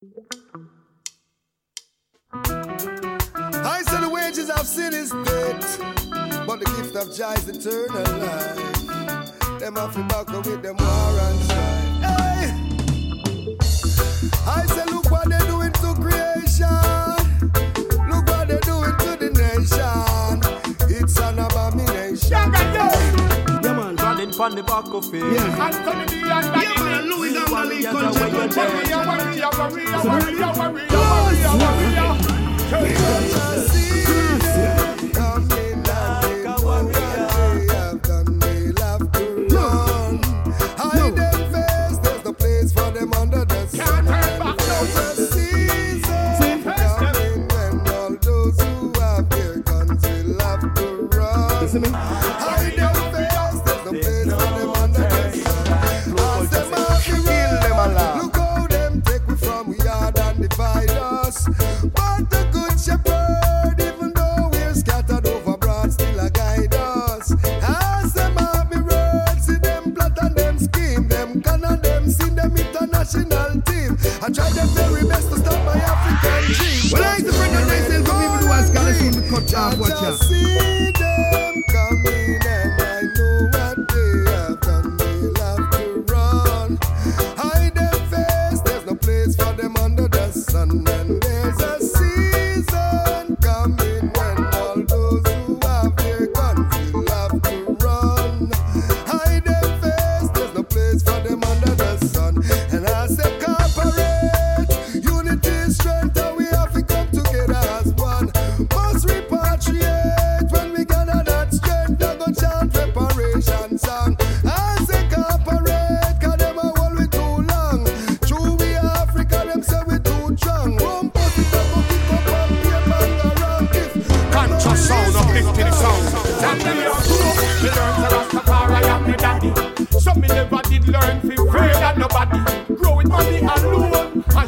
I said the wages of sin is death, but the gift of joy is eternal life. Them off the back with them war and strife. Hey! I said, look what they're doing to creation. from the back of it. Yeah. Anthony B and Daddy. Yeah, man, Louis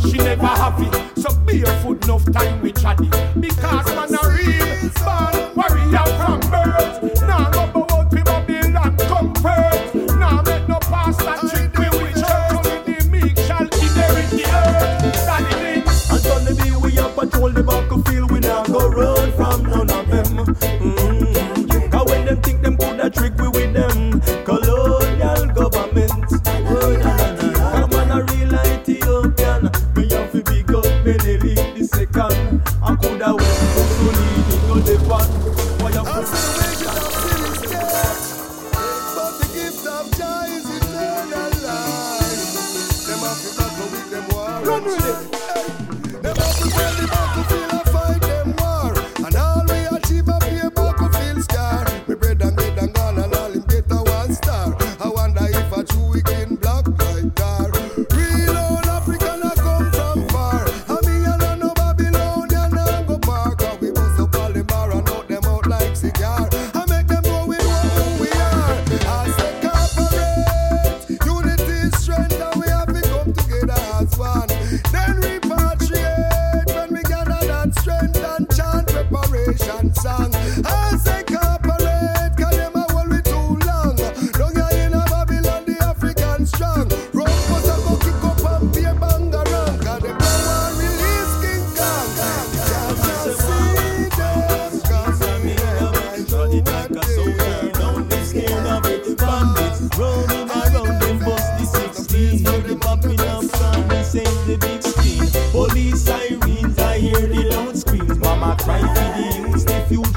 and she never have it, So be barefoot enough time we chatty. Because man a real man, warrior from birth.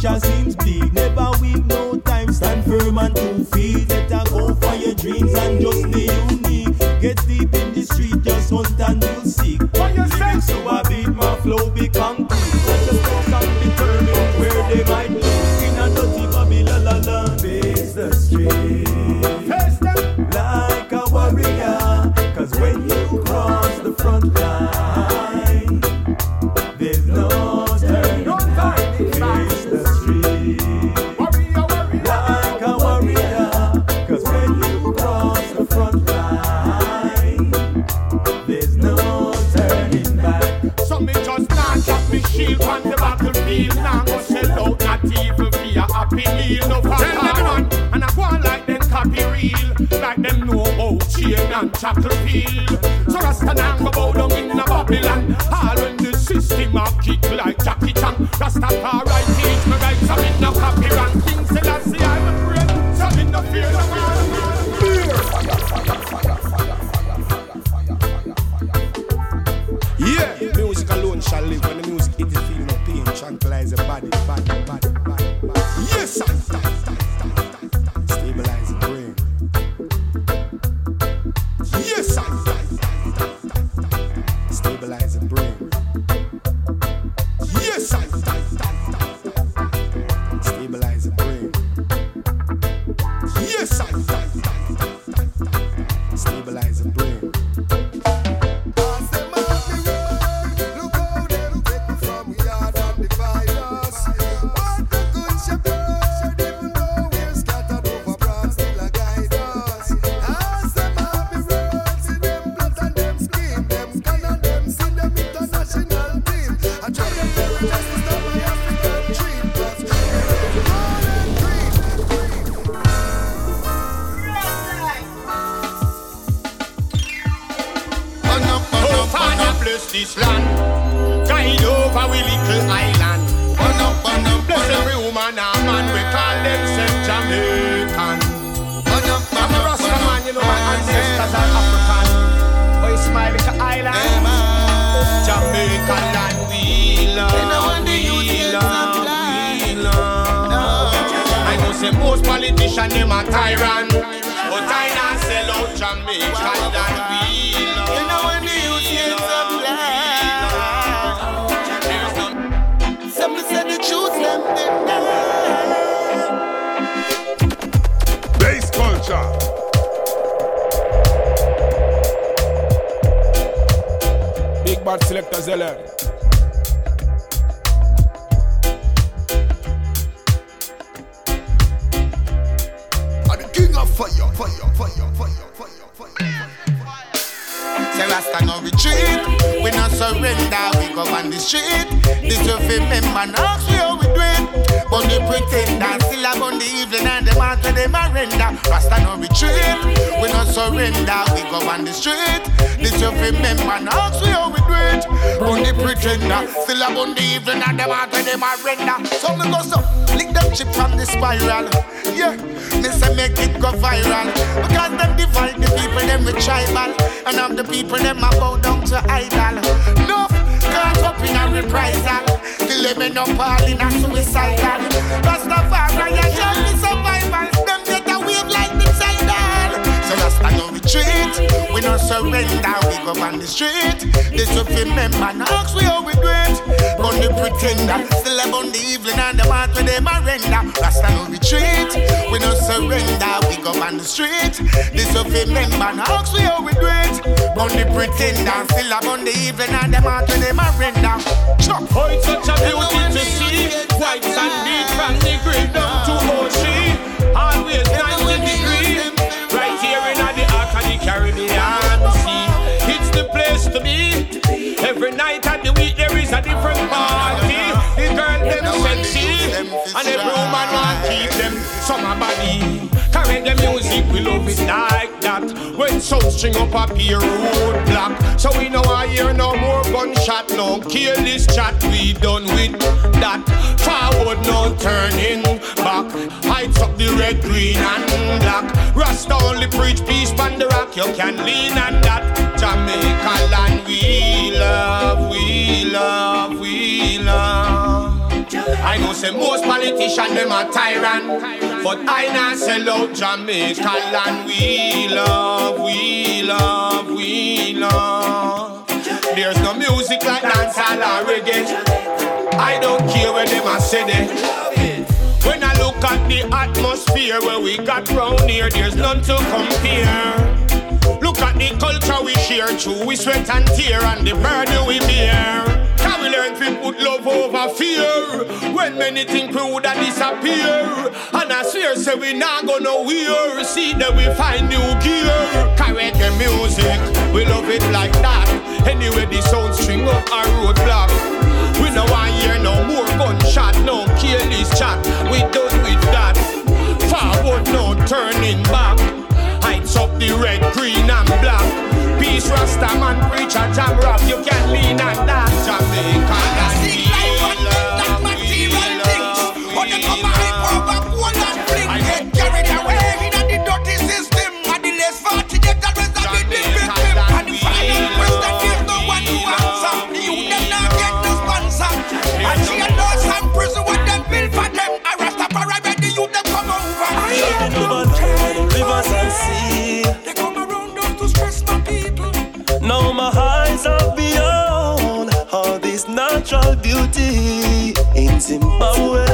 future seems bleak. Never weak, no time. Stand firm and two feet. Let go for your dreams and just stay unique. Get deep in the street, just hunt and you'll seek. for you? So I beat my flow, be concrete. shackle peel. So Rasta now go bow down render. So me go so, lick them chip from the spiral. Yeah, me say make it go viral. Because them divide the people, them with tribal. And of the people, them a bow down to idol. No, caught up in a reprisal. Till them up all in a suicidal. Rastafari, you show me survival. Retreat, we no surrender, we go on the street. This will remember, now ask we how we do it. The pretender, still on the evening and the mark with them a render. Rasta no retreat, we no surrender, we go on the street. This will remember, now ask we how we do it. The pretender, still on the evening and the mark with them a render. Chuck. Oh, it's such a beauty to see. White sand beach from the green down to Ocean. Always 90 degrees. Different party. The girl them sexy. And every woman want keep them summer body. Carry the music, we love it like that. When sound string up a peer roadblock. So we know I hear no more gunshot, no careless chat. We done with that. Forward, no turning back. Heights up the red, green, and black. Rasta only preach peace on the rock. You can lean on that. Jamaica land, we love, we love, we love. I know say most politicians them a tyrant, but I not sell out Jamaica land. We love, we love, we love. There's no music like dancehall or reggae. I don't care where them a say it. When I look at the atmosphere where we got round here, there's none to compare. At the culture we share through, we sweat and tear, and the burden we bear. Can we learn to put love over fear? When many think we woulda disappear, and I swear say we not go nowhere. See that we find new gear. Carry the music, we love it like that. Anyway, the sound string up a roadblock. We no want hear no more gunshot, no careless chat. We done with that. Forward, no turning back. The red, green and black. Peace, Rasta man, preacher, jam rock. You can lean on that. Jamaica, my eyes are beyond all this natural beauty in Zimbabwe.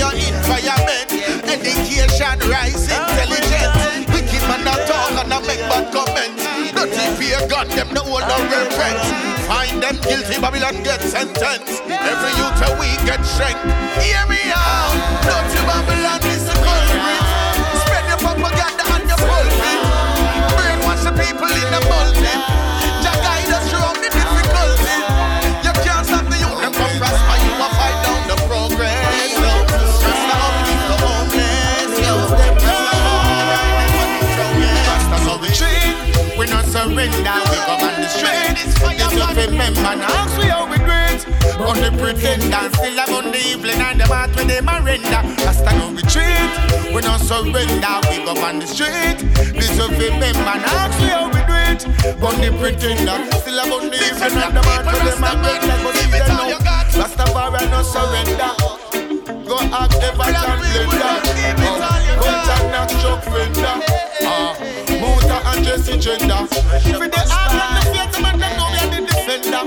your environment. Education, rise, intelligence. Wicked man a talk and a make bad comments. Dirty peer gun, them no one no repent. Find them guilty, Babylon get sentenced. Every youth a week get strength. Hear me out. Dirty Babylon is the culprit. Spread your propaganda and your pulpit. Brainwash the people in the pulpit. surrender. We go on the street. If you remember, now we how we great. On the pretenders, still I'm on the evening and the mat with they surrender. Last how we treat. We don't surrender. We go on the street. This you remember, now we how we do it. On the pretenders, still I'm on the evening and the mat with they surrender. Cause if they know, Last the bar and no surrender. Go act ever and blender. Go and knock your. Ah and Jesse gender. I run the know and the defender.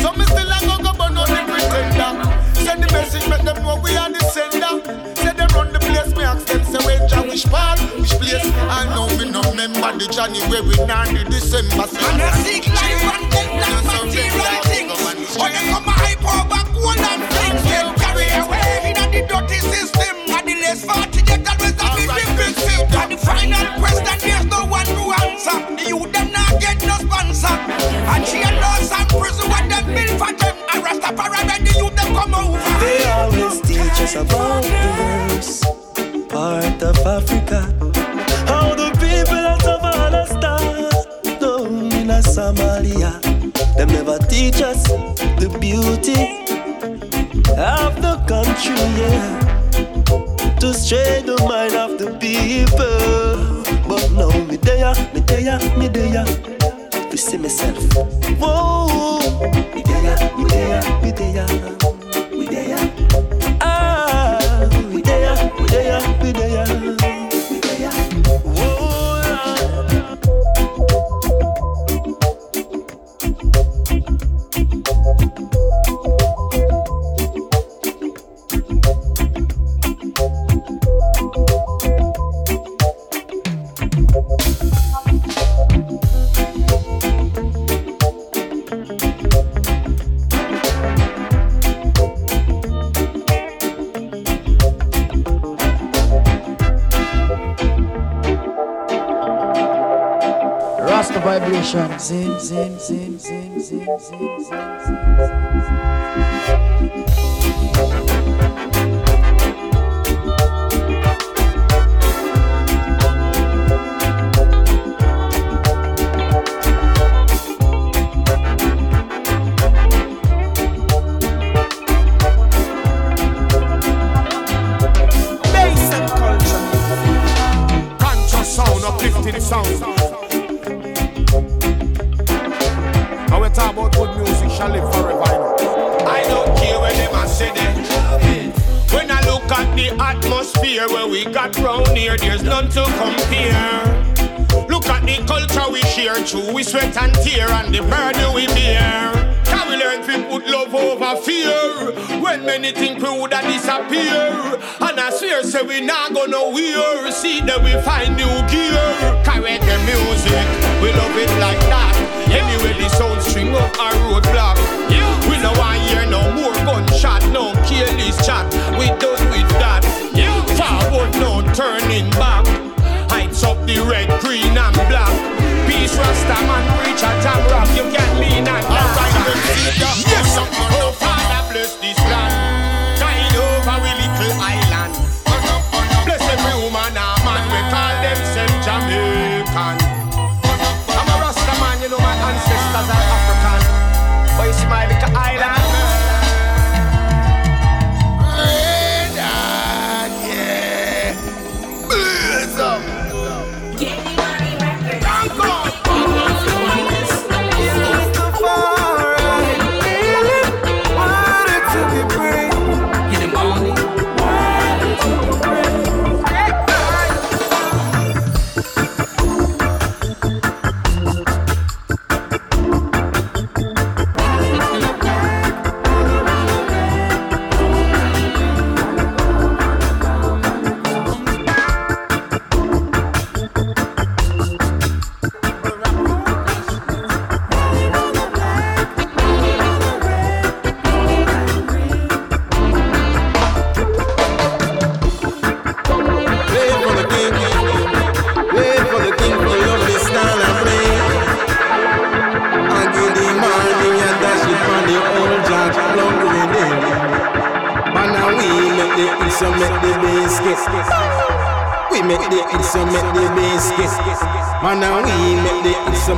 So me still a go go burn out the pretender. Send the message, make them know we are the sender. Say them run the place, me ask them, say where Jah which part, which place. I know me no remember the January, we not the December. And I seek life and material things. They come a hype or back and things. Them carry away in the dirty system. And the less 40 get that was the. And the final question. The youth them not get no sponsor. And she and those and prison what them for them. I the youth them come over. They always teach us about the worst part of Africa. How the people out of start down in a Somalia. Them never teach us the beauty of the country, yeah. me there, you see myself. Whoa. zim zim zim zim zim zim zim say we not gonna wear See that we find new gear. Correct the music, we love it like that. Anyway, the sound string up our roadblock.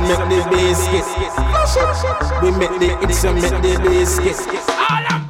make the biscuits. We make the it's a make the biscuits. All of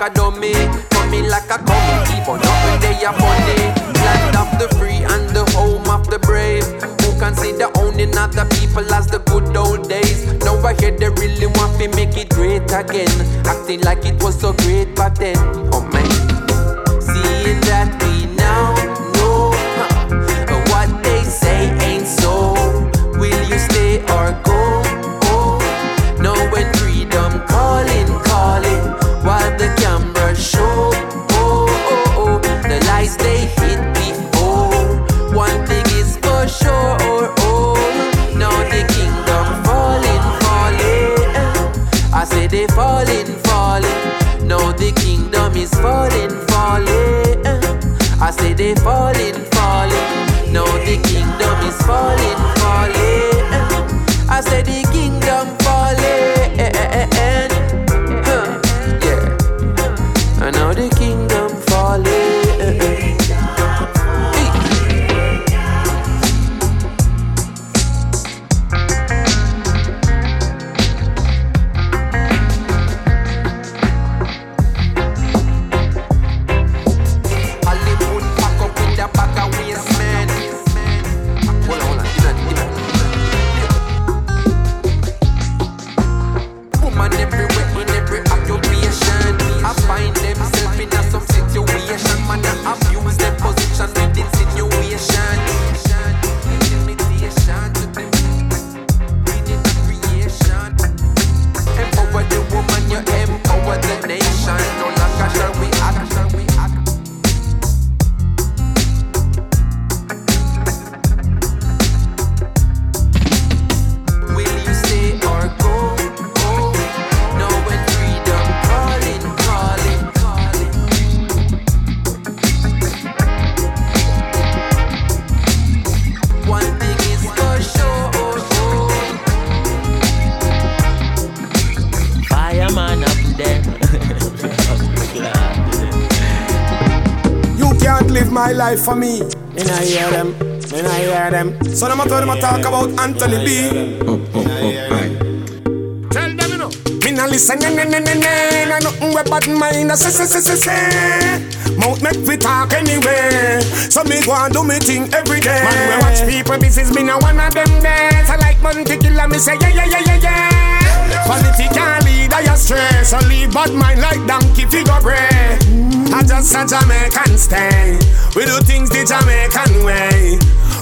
a dummy falling, falling. Now the kingdom is falling. Life for me. Me nah hear them, me nah hear them. So them a tell them talk about Anthony B. Tell them you know. Me nah listen, nah nah nah nah nah. Nothing we bad mind. Say say say say say. Mouth make we talk anyway. So me go and do me thing every day. Man, we watch people business. Me nah one of them days. I like money to kill and me say yeah yeah yeah yeah yeah. Quality can't lead I astray. So leave bad mind like donkey figure bread. I just a Jamaican stay. We do things the Jamaican way.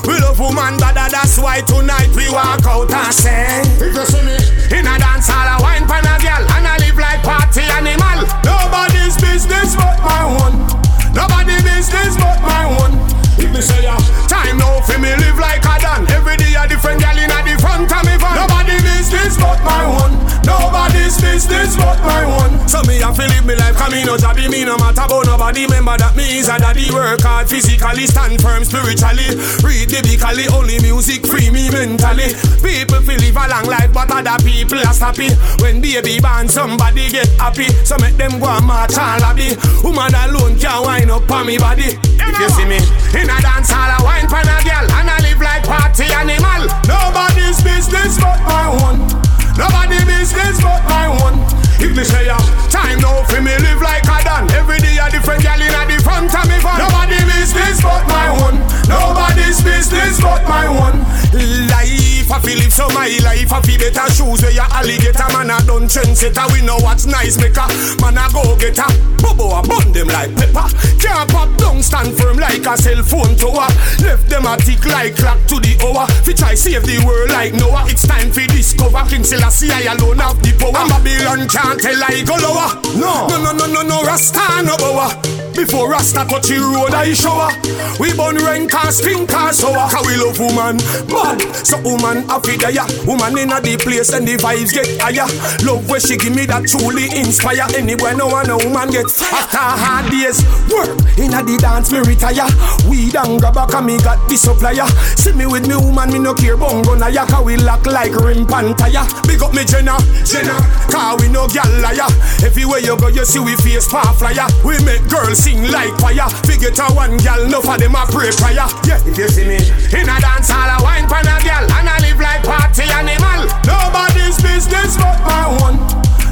We love woman better, that's why tonight we walk out and say If you see me in a dance hall, I wine pan a girl And I live like party animal Nobody's business but my own Nobody business but my own If me say ya, time now for me live like a dan Every day a different girl in a the front of me van. Nobody business but my own Nobody's business but my own So me have to live me life, come me no jabby Me no matter about nobody, remember that me is a daddy Work hard physically, stand firm spiritually. Read biblically, only music free me mentally. People feel live a long life, but other people are happy When baby born, somebody get happy. So make them go and march and lobby Woman alone can wind up on me body. If you see me in a dance hall, I wine pan a girl And I live like party animal Nobody's business but my own Nobody business but my own. If me say ya, time now for me live like a dan. Every day a different gal in a the front of me van. Nobody business but my own. Nobody's business but my own. Life I feel live so my life I feel better shoes where ya alligator man a done trendsetter. We know what's nice maker. Man a go. Bobo a bun them like pepper. Can't pop down stand firm like a cell phone tower. Left them a tick like clock to the hour. Fi try save the world like Noah. It's time for discover King Selassie I alone have the power. And Babylon can't tell I go lower. No, no, no, no, no, no, Rasta no bower. Before Rasta touch the road I show shower. We burn rain car, spin car, sour. How we love woman, bad. So woman a figure ya. Woman in a the place and the vibes get higher. Love where she give me that truly inspire. Anywhere no one a woman get after hard days work. In a the dance me retire. We don't grab back and me got the supplier. See me with me woman me no care bongo na ya. Cause we lock like rim pan tire. Big up me Jenna, Jenna. Cause we no gal liar. Everywhere you go you see we face far flyer. We make girls sing like choir. Figure to one gal, no for them a pray prayer. Yeah, if you see me in a dance hall, I wine pan a gal, and I live like party animal. Nobody's business but my own.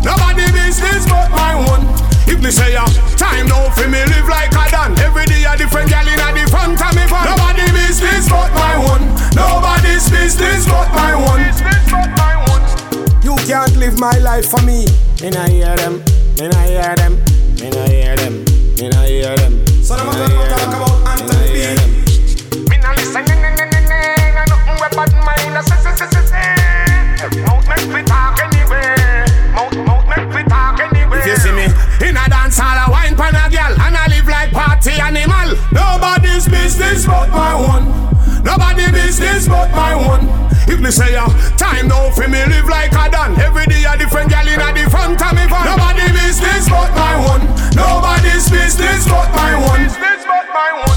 Nobody business but my own. If me say ya, time now for me live like a dan. Every day a different gal in a the front of me van. Nobody business but my own. Nobody's business but my own. You can't live my life for me. Me nah hear them. Me nah hear them. Me nah hear them. Me nah hear them. So them a talk about Anthony B. Me nah listen. Nothing we bad mind. Say say say say say. Mouth make we talk anyway. Mouth mouth make we talk anyway. If you see me in a dance hall, I wine pan a girl and I live like party animal. Nobody's business but my own. Nobody business but my own. If me say ya, time now for me live like a dan. Every day a different gal in a the front of me van. Nobody business but my own. Nobody's business but my own. Business but my one.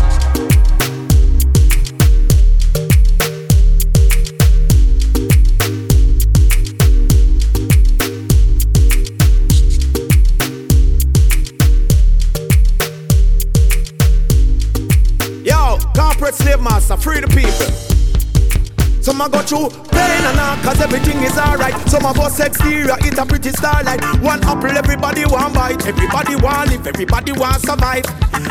Yo, corporate slave master, free the people. Some a go through pain and all cause everything is alright. Some of us exterior, it a pretty starlight. One apple, everybody want bite. Everybody want live, everybody want survive.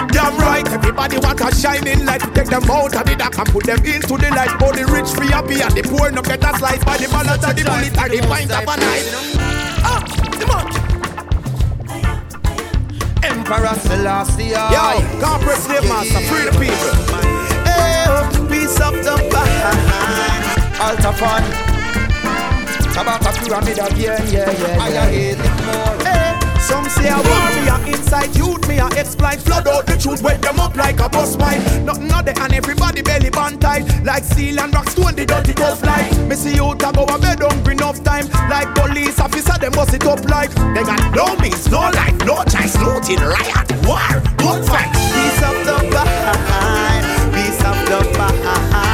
Damn right, everybody want a shining light. Take them out of the dark and put them into the light. Oh, the rich free happy and the poor no get a slice. By the balance of the bullet and the pint of a knife. Ah, the monkey. Emperor Selassie. Yo, corporate slave master, free the people. Of the pie. Alta fun. About a pyramid again, yeah, yeah, yeah. I hate it more. Hey, some say a warrior inside youth, me a exploit. Flood out the truth, wet them up like a bus mine. Nothing other and everybody belly band tight. Like steel and rock stone, the dirty tough life. Me see you to go a bed hungry enough time. Like police officer, them bust it up like. They got no means, no life, no choice, looting, riot, war, good fight. Piece of the of the pie. Ah, ah, ah.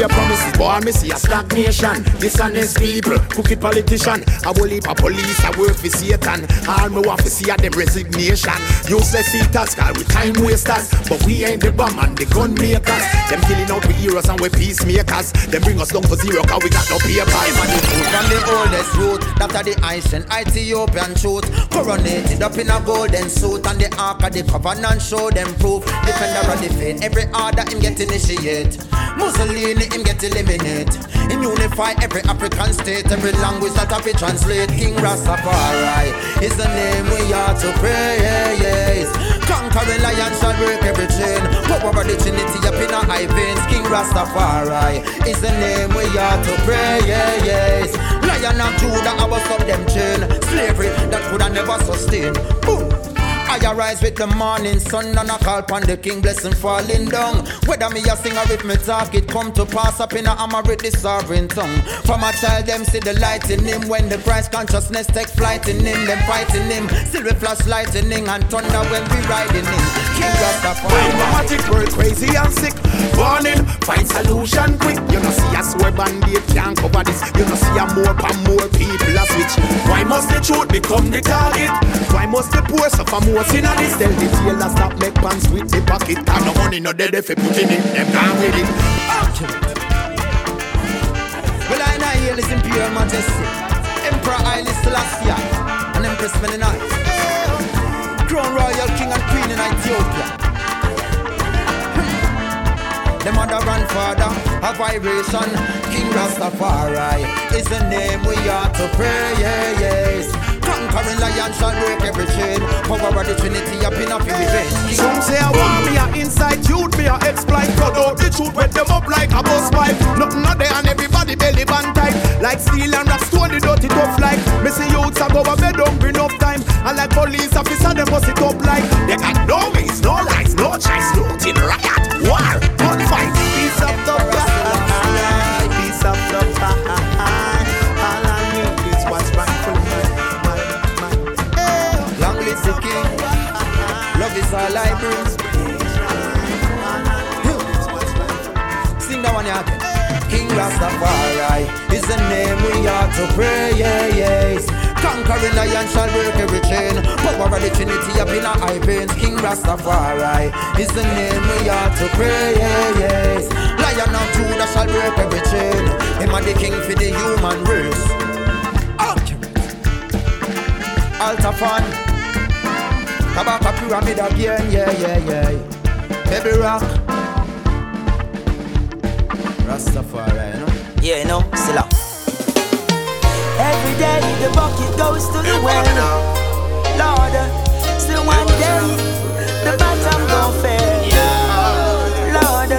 War me see a stagnation. Dishonest people, crooked politician. I will leave a police, I work for Satan. All me want to see a them resignation. Useless eaters, call we time wasters. But we ain't the bomb and the gun makers. Them killing out we heroes and we peacemakers. Them bring us down for zero cause we got no papers. From the oldest root, after the ancient Ethiopian truth, coronated up in a golden suit, and the ark of the covenant show them proof. Defender of the faith, every order him get initiate. Mussolini him get eliminate. Him unify every African state, every language that I be translate. King Rastafari is the name we are to praise. Conquering lion shall break every chain. Power of the Trinity up in our high veins. King Rastafari is the name we are to praise. Lion of Judah, I was up them chain. Slavery that could have never sustain. Boom. I arise with the morning sun and I call upon the king blessing falling down. Whether me a sing or if me talk, it come to pass up in a hammer with the sovereign tongue. From a child, them see the light in him when the Christ consciousness takes flight in him, them fighting him. Still we flash lightning and thunder when we riding him. King Rastafari. Dramatic world crazy and sick. Warning, find solution quick. You know see a swear bandit can't cover this. You know see a more and more people a switch. Why must the truth become the target? Why must the poor suffer more sin on this? Tell the tailor stop make pants with the pocket. Got no money, no dead if you put in it. Them can't with it. Well, I know here listen pure majesty. Emperor Haile Selassie and Empress Meninite. Crown Royal King and Queen in Ethiopia. Hmm. The mother and father a vibration. King Rastafari is the name we are to pray. Yeah, yes. Conquering lion shall break every chain. Power of the Trinity up in a few events. Some say I want me a inside youth, me a exploit. Cut out the truth, wet them up like a bus pipe. Nothing not there and everybody belly band tight. Like steel and rock stone, the dirty tough like. See youths a go a bed hungry enough time. And like police officer, them bust it up like. They got no ways, no lies, no choice, looting, riot, war, gunfight. Peace of the Is all I bring. Hmm. Sing that one again. King Rastafari is the name we are to pray. Yes. Conquering lion shall break every chain. Power of the Trinity up in our high veins. King Rastafari is the name we are to pray. Yes. Lion of Judah shall break every chain. Him and the king for the human race. Alta fun. Tabata pyramid again, yeah, yeah, yeah. Baby rock. Rastafari, you know? Yeah, you know, still up. Every day the bucket goes to the well. Uh. Lord, still one day the bottom gon' fail. Lord,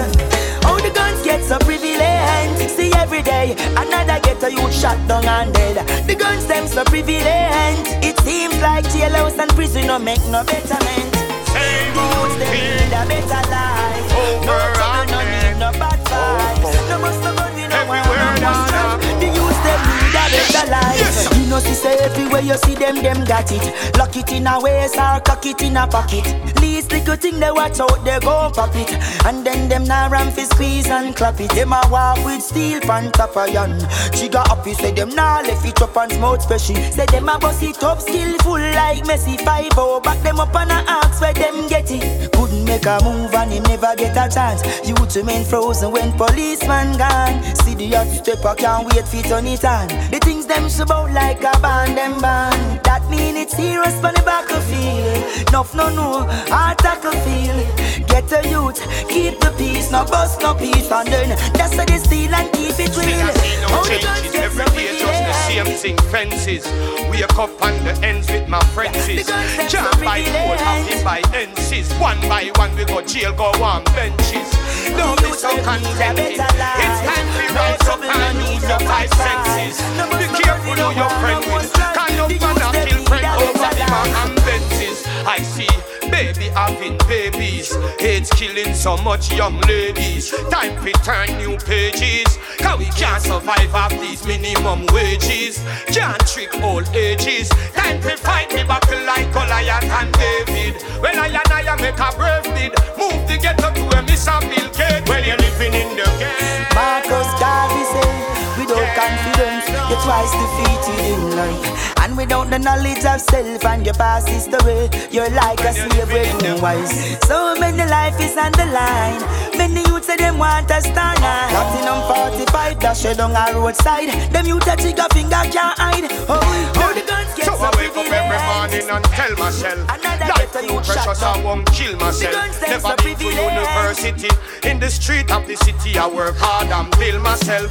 how the guns get so prevalent? See every day another get a youth shot down and dead. The guns them so prevalent. Seems like jailhouse and prison don't make no betterment. The youths them need a better life. No trouble, no need no bad vibes. No must no we no want no strife. The youths them need a better life. You know, see, say everywhere you see them, them got it. Lock it in a waist or cock it in a pocket. Least little thing they watch out, they go pop it. And then them now ram fi squeeze and clap it. Them a walk with steel pan top yan. Trigger up, you say them now left it up and smooth special. Say them a bust it up skillful like Messi five oh. Back them up and a ask where them get it. Couldn't make a move and him never get a chance. You remain frozen when policeman gone. See the hot stepper can't wait for turn it on. The things them show out like a band them band. That mean it's serious for the battlefield. Nuff no no, attack a feel. Get a youth, keep the peace, no bust no peace, and then that's how they steal and keep it real. No changes every day, just the same thing. Fences, wake up on the ends with my friends. Can't buy gold, happy by ences. One by one we go jail, go on benches. Don't be so contented. It's time to rise up and use your five senses. Be careful who you're Can no man kill friend over man and benches. I see baby having babies. It's killing so much young ladies. Time to turn new pages. Cause we can't survive off these minimum wages. Can't trick old ages. Time to fight the battle like Goliath and David. Well, I and I make a brave bid. Move the ghetto to a Miss Bill Gates. Well, you're living in the game. Marcus Garvey said, without confidence, you're twice defeated in life. And without the knowledge of self and your past history, you're like a slave with wise. So many life is on the line. Many youths say them want a star now. Platinum 45, dash it on a roadside. Them youth a trigger finger can't hide. Oh, oh the guns get So so I wake up every morning and tell myself Life too precious, I won't kill myself. Never been to university. In the street of the city I work hard and build myself.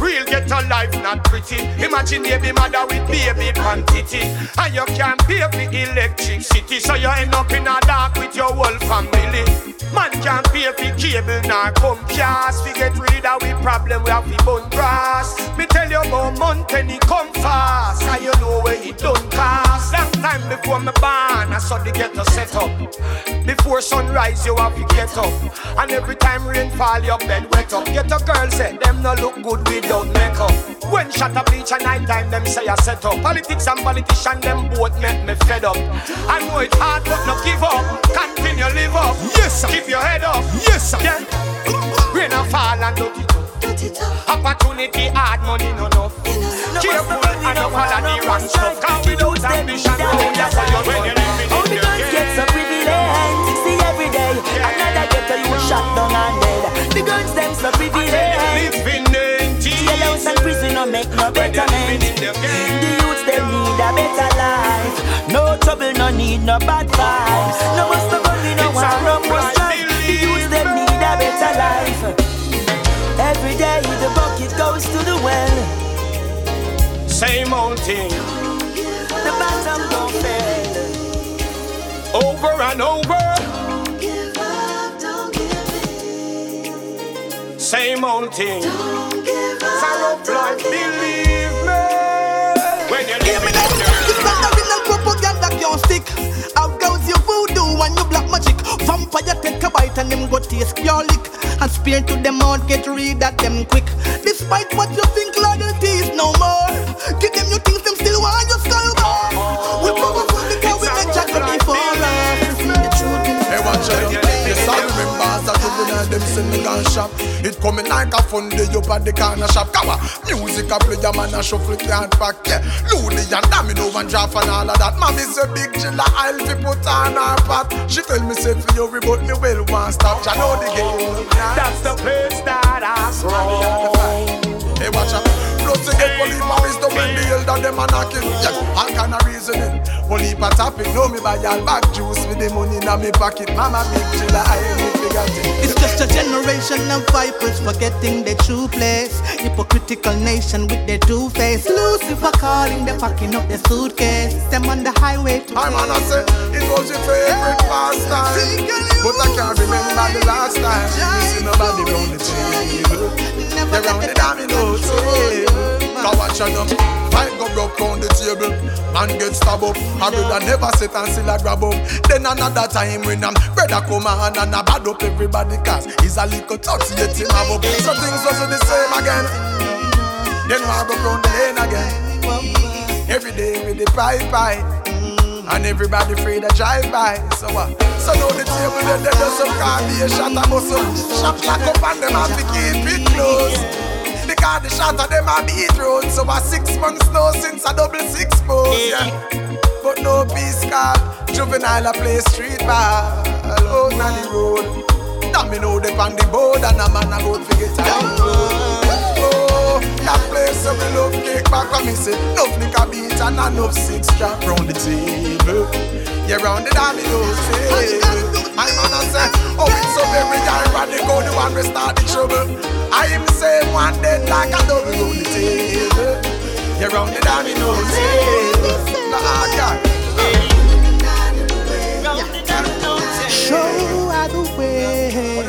Real get a life not pretty. Imagine baby mother with baby quantity. And you can't pay for electricity So you end up in a dark with your whole family. Man can't pay for cable nor Comcast We get rid of we problem we have to burn grass. Me tell you about money come fast. And you know where it done cost Long time before me born I saw the ghetto set up. Before sunrise you have to get up. And every time rain fall your bed wet up. Get a girl say them no look good without makeup. When shot a bleach at night time them say I set up. Politics and politician them both make me fed up. I know it's hard but no give up. Continue live up. Yes sir. Keep your head up. Yes sir. Yeah. Rain and fall and don't Opportunity hard money no enough Careful and no follow the wrong stuff Cause without ambition no yes so you're when you're living in the guns get so privileged. See every day, another ghetto you shot down and dead. The guns them so privileged. Jailhouse and prison no make no betterment. The youths them need a better life. No trouble, no need no bad vibes. Same old thing. The bottom don't fail. Over and over. Same old thing. Sorrow life, believe me. When you're living in It's not the real propaganda can't stick. Out goes your voodoo and your black magic. Vampire take a bite and them go taste your lick. And spear to them out, get rid of them quick. Despite what you think, loyalty is no more. Give them your them send me gun shop. It coming like a fun day up at the corner shop. Kawa, music a play, a man a shuffle, can't pack, yeah. Looney and Domino and Draft and all of that. Mommy say big chilla, I'll be put on her pot. She tell me say for you, but me well want stop. Ya know the game. That's the place that I grow Hey, watch out. Plus you get police for wisdom when the elder them a knocking. Yeah, all kind of reasoning. Police a topic, know me buy all back juice with the money in me pocket. Mama big chilla, I ain't figure It's just a generation of vipers forgetting their true place. Hypocritical nation with their two face. Lucifer calling, they're packing up their suitcase. Them on the highway to I'm gonna say it was your favorite pastime, but I can't remember the last time you see nobody round the table. They round the domino table. Now watch out fight go broke round the table, man get stabbed up. I brother never sit and still a grab up. Then another time when I'm brother come on and I bad up everybody cause he's a little touchy yet him have up. So things wasn't the same again. Then I go round the lane again. Every day with the pipe pipe. And everybody free to drive by. So what? So now the table then they do some candy a shot a muscle. Shop lock up and them have to keep it close. Because the shot of them a beat road. So a six months now since a double six pose. Yeah. But no peace call. Juvenile a play street ball. Out on the road. Now me know they on the board and a man a go figure it out. Oh, that place where we love kick back and me say Enough liquor beat and enough six strap round the table Yeah, round the dominoes table I man a say, oh it's so very ironic How the one we start the trouble I am say one dead like a double round the table. Yeah, round the dominoes table. Nah, God show her the way. Show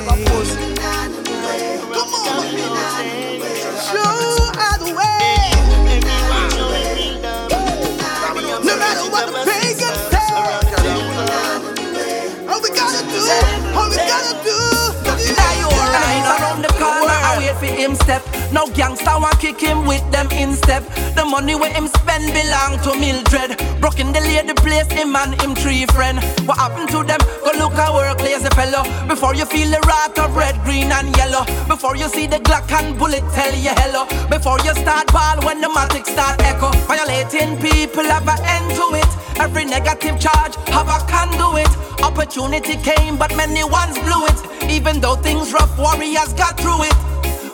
him step. Now gangsta want kick him with them in step. The money where him spend belong to Mildred. Broken the lady place him and him three friend. What happened to them? Go look at work, lazy fellow. Before you feel the wrath of red, green and yellow. Before you see the Glock and bullet tell you hello. Before you start ball when the matic start echo. Violating people have an end to it. Every negative charge have a conduit. Opportunity came, but many ones blew it. Even though things rough, warriors got through it.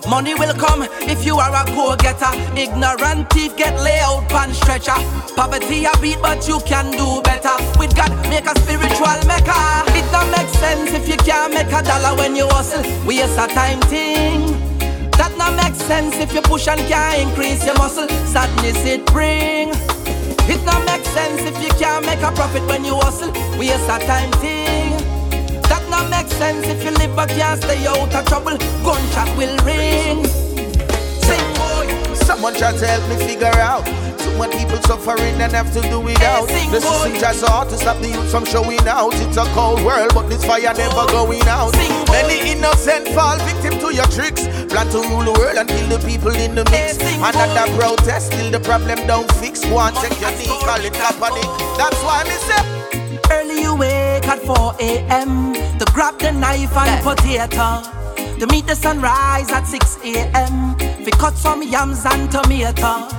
Money will come if you are a go-getter. Ignorant thief get lay out pan stretcher. Poverty a beat, but you can do better. With God, make a spiritual maker. It don't make sense if you can't make a dollar when you hustle. Waste a time thing. That not make sense if you push and can't increase your muscle. Sadness it bring. It not make sense if you can't make a profit when you hustle. Waste a time thing. Not make sense if you live but can't stay out of trouble. Gunshot will ring. Sing boy. Someone try to help me figure out. Too many people suffering and have to do without. The system tries so hard to stop the youth from showing out. It's a cold world, but this fire never going out. Many innocent fall victim to your tricks. Plan to rule the world and kill the people in the mix. Another protest, still the problem don't fix. One take your knee, call it. That's why me say. Early you wake at 4 a.m. to grab the knife and potato. To meet the sunrise at 6 a.m. We cut some yams and tomato.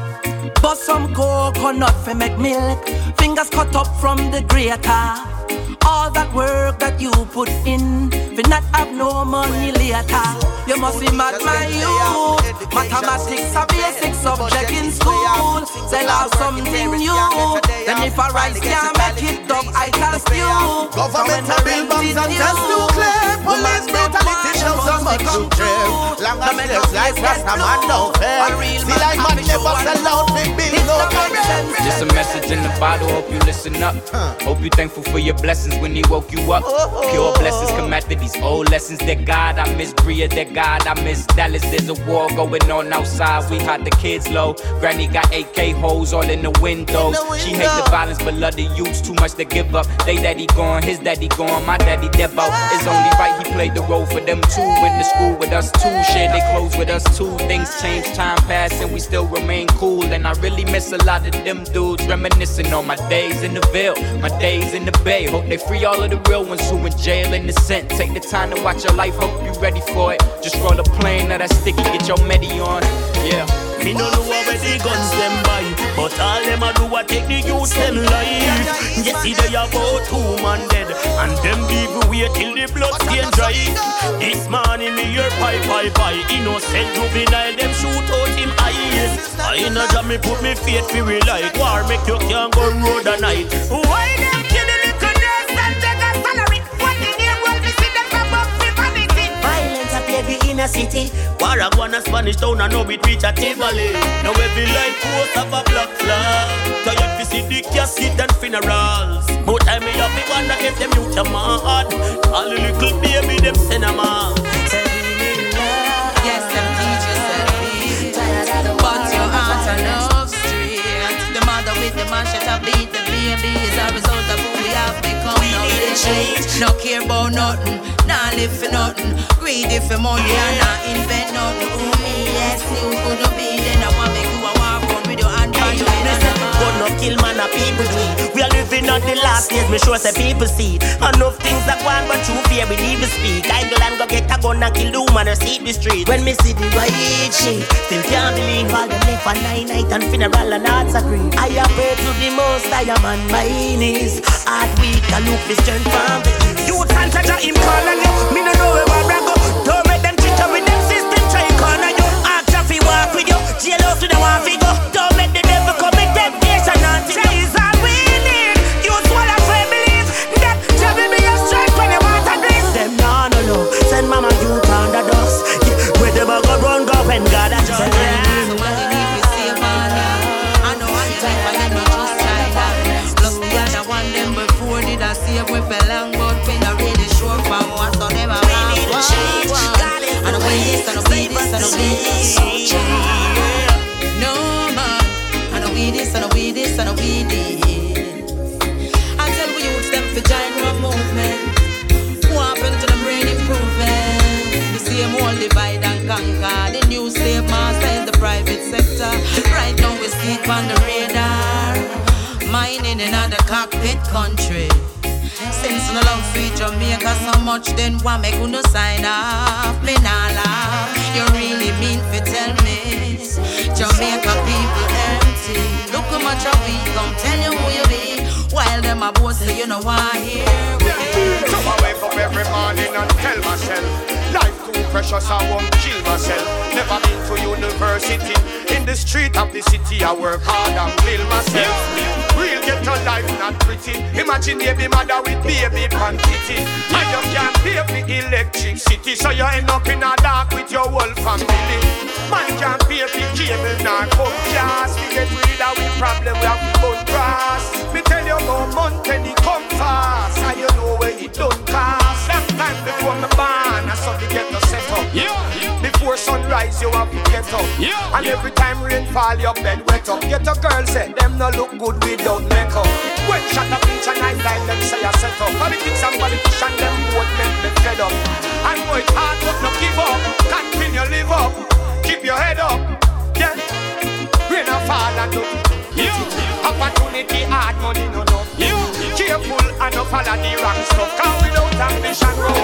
Bust some coconut for make milk. Fingers cut up from the grater. All that work that you put in, we not have no money later. You must be mad, my youth. Mathematics a basic subject in school. They have something new. Then if a rice can't make it up, I tell you. Government a build bombs and test nuclear. Police brutality shows so much to care. Long as there's life, Rasta man don't fair. Still I man never sell out big bill, no Just a message in the bottle, hope you listen up. Hope you thankful for your blessings when he woke you up. Pure blessings come after these old lessons that God, I miss Bria, that God, I miss Dallas. There's a war going on outside, we hide the kids low. Granny got AK holes all in the windows. She hate the violence, but love the youths too much to give up. They daddy gone, his daddy gone, my daddy Devo. It's only right he played the role for them too. Went to school with us too, share they clothes with us too. Things change, time pass, and we still remain cool. And I really miss a lot of them dudes, reminiscing on my days in the Ville, my days in the Bay. Hope they free all of the real ones who in jail in the innocent. Take the time to watch your life, hope you ready for it. Just roll a plane of that sticky, get your medi on. Yeah. Me no know where the guns them buy But all them a do a take the youth them life Yes, see they about two man dead And them people wait till the blood stain dry This morning me hear pie pie pie Innocent juvenile them shoot out him eyes I in a jam me put me faith fi like War make you can't go road a night Why them inner city. War a go on a Spanish town and now it reach a Tivoli. Now every light post have a black flag Tired to see the casket and funerals. More time me have me wonder if them youth a mad All the little baby them cinema. Yes, them teachers The mother with the beat the baby. Is a result of who we have become now they change. No care about nothing, nah live for nothing. Greedy for money. And not invent nothing. Who me, yes, you could not be. Then I want make head no kill man a people do We are living on the last days Me sure say people see. Enough things that go on but true fear we need to speak. I go and go get a gun and kill the woman or see the street. When me see the white shit, Still can't believe all them left for nine night and funeral and hearts agree. I a pray to the most I am on my knees. Heart weak, I look for strength from the east. Youth and Jaja him calling you Me no know where I go. Don't make them you with them system Try corner you. Ask if he walk with you house to the one fi go Don't to say about that I know I ain't I let me just try that Plus the other one them before did I see we fell long But we not sure from what so them a want And the way this and the way this and the way this No man And the way this and the way this and the way this I tell we youths them for join on the radar. Mining in the cockpit country. Since no love for Jamaica so much, then why make you no sign off? Me nah laugh. You really mean fi tell me Jamaica people empty. Look how much of we come tell you who you be. While them a boast say you know why here. I wake up every morning and tell myself too precious, I won't kill myself. Never been to university. In the street of the city I work hard and build myself. Real ghetto life not pretty. Imagine baby mother with baby quantity. And you can't pay for electricity So you end up in a dark with your whole family. Man can't pay for cable nor gas We get rid of we problem we have to grass. Me tell you month and it come fast. And you know where it done You have to get up. Yeah. And every time rain fall your bed wet up. Get a girl say them no look good without makeup. When shot up each and night time them say I set up. Politics and politicians them both make me fed up. I know it's hard but no give up. Continue live up. Keep your head up. Yeah. Rain or fall and do Opportunity hard money no no. Careful and no follow the wrong stuff. Cause without ambition round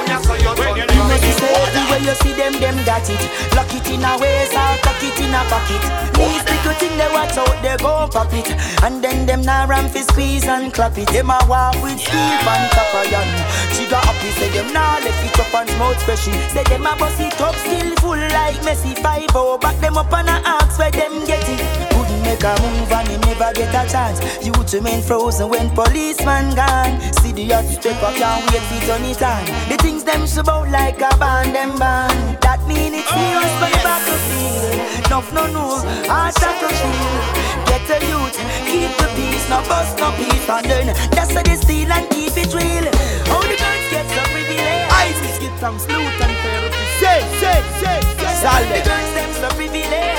them, got it. Lock it in a waist or it in a pocket. These little thing they watch out, they go pop it. And then them now ram fi squeeze and clap it. Them a walk with Steve and Tapayan She got happy, say them now left it up and mouth special. Say them a bust it up, still full like Messi 5-0 Back them up and a ask where them get it make a move and him never get a chance. You remain frozen when policeman gone. See the step up, can't wait for turn it on The things them show out like a band, them band. That mean it's serious for the battlefield. Nuff no no, heart to shield. Get a youth, keep the peace, no bust no peace. And then that's how they steal and keep it real. How the girls get so privileged Isis get some salute and therapy Say, say, say, say Salve. The girls them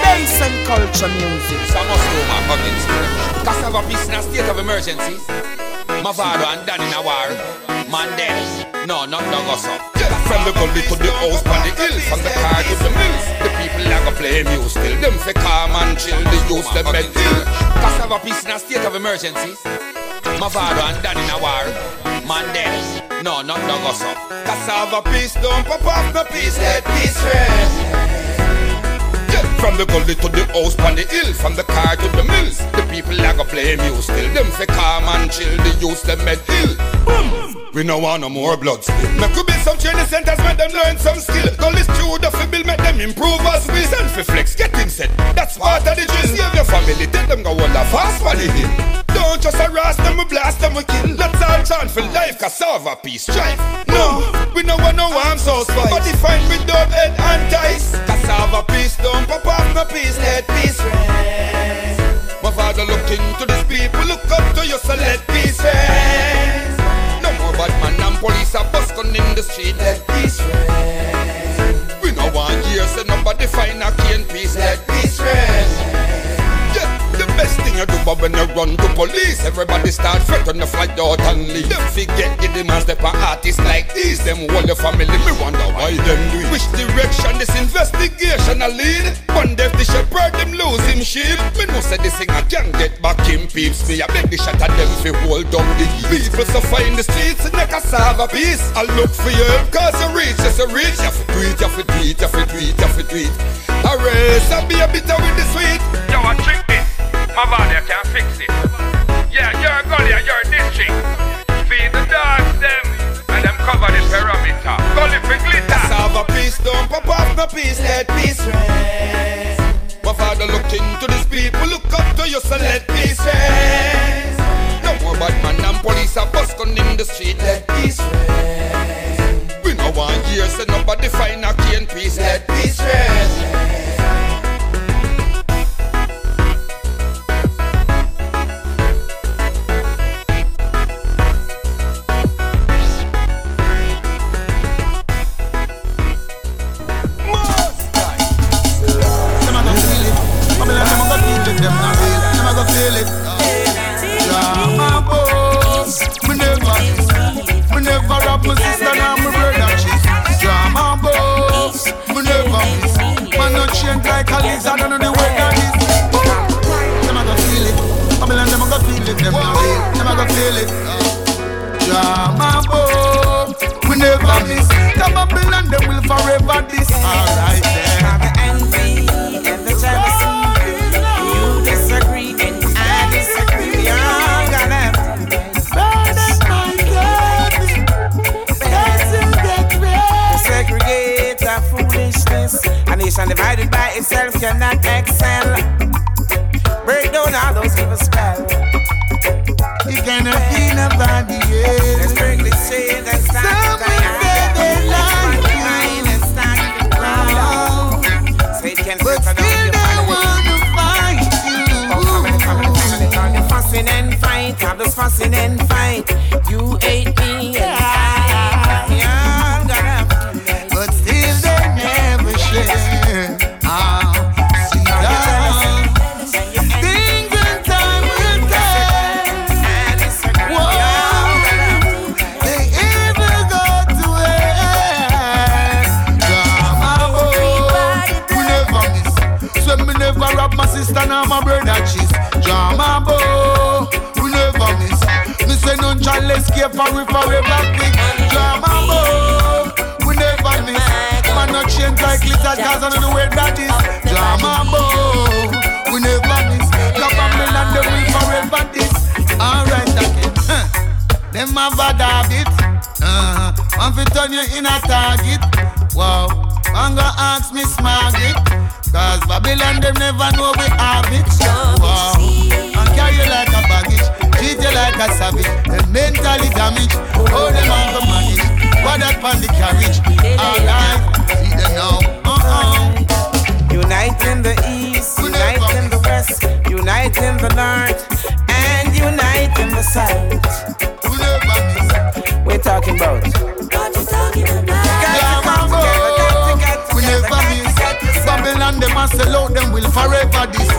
Bass and culture music. So I must know my fucking spirit. Cause I have a peace in a state of emergency. My father and dad in a war. Man dead. No, not no gossip. From the gully to the house, on the hill, from the car to the mills. The people that go play music still. Them fi calm and chill, the youth them make ill. Cause I have a peace in a state of emergency. My father and dad in a war. Man No, no gossip. Cause I have a peace, don't pop off no peace, let peace rest. From the gully to the house on the hill From the car to the mills The people that go blame you still Them fi calm and chill The youth them med ill Boom we no want no more blood spill. Make could be some training centers, make them learn some skill. Go list through the bill, make them improve as send for flex, get him set. That's part of the drill. Save your family, tell them go on the fast for the hill. Don't just harass them, we blast them, we kill. Let's all chant for life, cassava peace, strife. No, we no want no arms so spice. Body fine with dub head and ties. Cassava peace, don't pop off no peace, let peace rest. My father look into these people, look up to you, so let peace rest. No more bad man and police are bust gun in the street, let peace rest. We no want years, so nobody find a in peace, let best thing you do, but when you run to police, everybody start fret on the flight out and leave. Them forget it, the man step on artists like these. Them whole the family, me wonder why them do it. Which direction this investigation a lead? One day the shepherd them lose him sheep. Me know say this I can't get back in peeps. Me I beg the shot at them fi hold down the. People suffer in the streets and they can solve a peace. I look for you cause you reach, yes you reach. You fi tweet, you fi tweet, you fi tweet, you fi tweet. A race and be a bitter with the sweet. Yo, I trick this. My body can fix it. Yeah, you're a gully, you're a district. Feed the dogs, them, and them cover the perimeter. Gully for glitter. Cassava peace, don't pop off no peace, let peace rest. My father look into these people, look up to you, so let peace rest. No more bad man and police are bust gun in the street, let peace rest. We no want years, so nobody find a in peace, let peace rest. change like a lizard under the way this. Them a go feel it. Babylon, them a go feel it. Them a go feel it. Drama boom. We never miss. Them Babylon, them will forever this. Alright then. About. We never miss. Babylon them a sell out, them will forever this.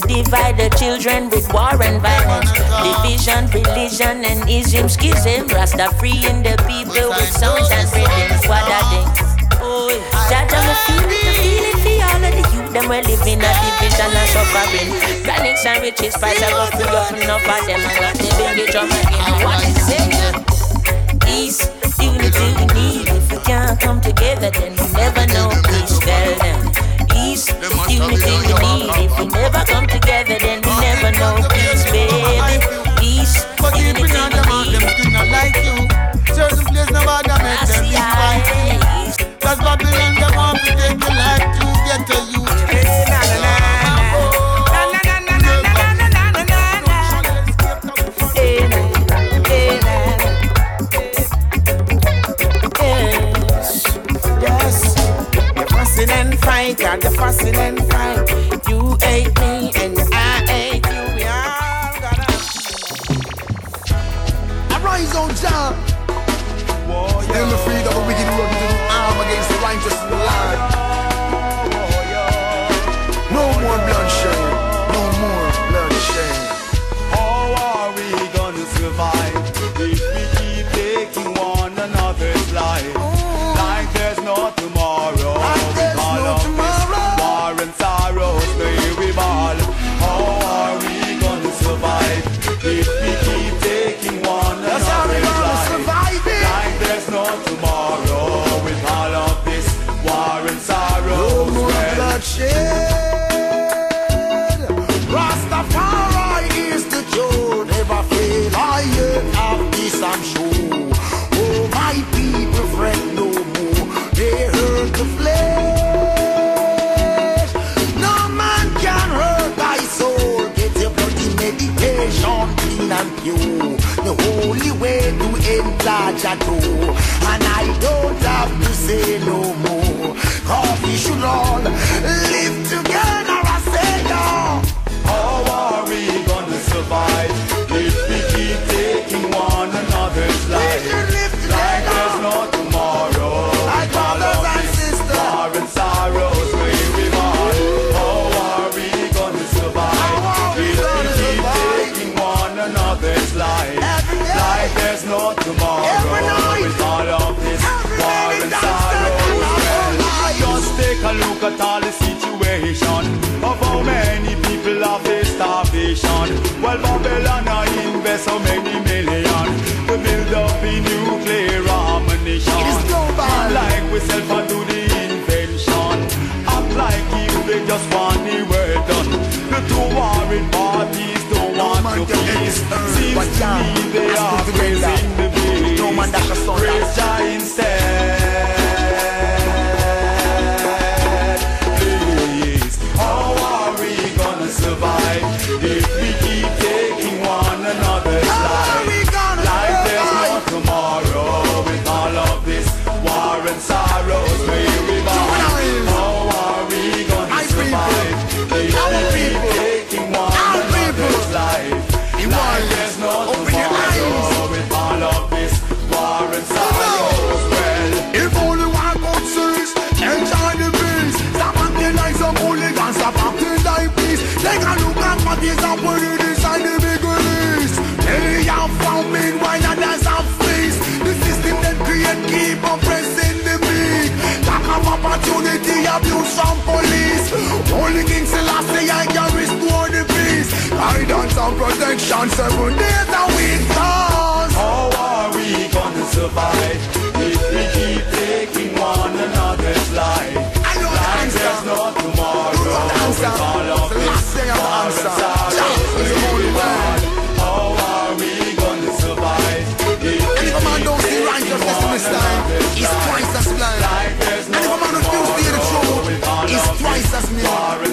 Them divide the children with war and violence. Division, religion, and ism, schism. Rasta freeing the people with songs and rhythms. What are they? Oh, Jaja, me feel it, me feel it for all of the youth. Them we live in a division and suffering. Panics and riches, fights are go free up enough of them. And got the big drum again. What is? Peace, unity we need. If we can't come together, then we never know peace. Tell them. Peace, unity we need. If we never come together, then we never know peace, baby. Peace, But deep unity in the we them still not like you. Certain place never gonna make them invite you. Cause Babylon they want to take your life to get to you. And fight, and you're fussing and fight. You hate me, and I hate you. We all gonna. Arise, O Jah. Hail the freed of a wicked run to the arm against the righteous of the Lord. Pure. The only way to enlarge a door. so many million to build up a nuclear ammunition. It is global. Like we self and do the invention. Act like if they just want the world done. The two warring parties don't, don't want to peace. Seems to me they are crazy. On seven days a week. Cause how are we gonna survive if we keep taking one another's life? I know answers, no tomorrow. All of the last thing I'm answer. Yeah, the only way. How are we gonna survive? If a man don't see this time, he's twice as blind. And if a man refuses to hear the truth, it's twice as near.